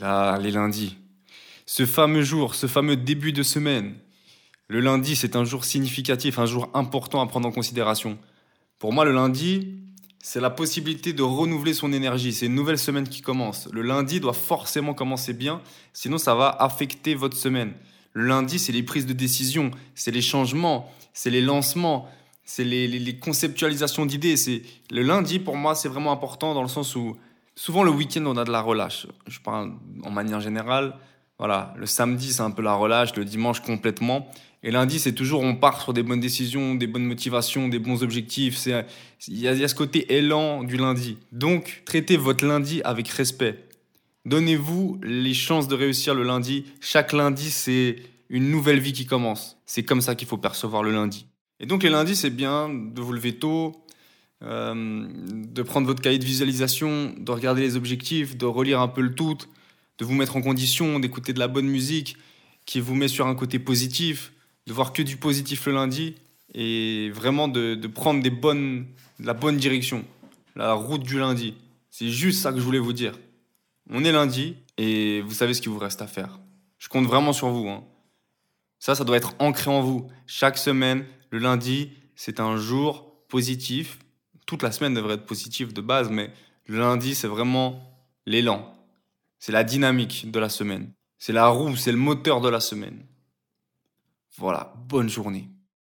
Là, les lundis. Ce fameux jour, ce fameux début de semaine. Le lundi, c'est un jour significatif, un jour important à prendre en considération. Pour moi, le lundi, c'est la possibilité de renouveler son énergie. C'est une nouvelle semaine qui commence. Le lundi doit forcément commencer bien, sinon ça va affecter votre semaine. Le lundi, c'est les prises de décision, c'est les changements, c'est les lancements, c'est les, conceptualisations d'idées. C'est le lundi pour moi, c'est vraiment important dans le sens où souvent le week-end on a de la relâche. Je parle en manière générale. Voilà, le samedi c'est un peu la relâche, le dimanche complètement. Et lundi, c'est toujours on part sur des bonnes décisions, des bonnes motivations, des bons objectifs. Il y, y a ce côté élan du lundi. Donc, traitez votre lundi avec respect. Donnez-vous les chances de réussir le lundi. Chaque lundi, c'est une nouvelle vie qui commence. C'est comme ça qu'il faut percevoir le lundi. Et donc, les lundis, c'est bien de vous lever tôt, euh, de prendre votre cahier de visualisation, de regarder les objectifs, de relire un peu le tout, de vous mettre en condition, d'écouter de la bonne musique qui vous met sur un côté positif de voir que du positif le lundi et vraiment de, prendre la bonne direction, la route du lundi. C'est juste ça que je voulais vous dire. On est lundi et vous savez ce qu'il vous reste à faire. Je compte vraiment sur vous. Hein. Ça, ça doit être ancré en vous. Chaque semaine, le lundi, c'est un jour positif. Toute la semaine devrait être positive de base, mais le lundi, c'est vraiment l'élan. C'est la dynamique de la semaine. C'est la roue, c'est le moteur de la semaine. Voilà, bonne journée.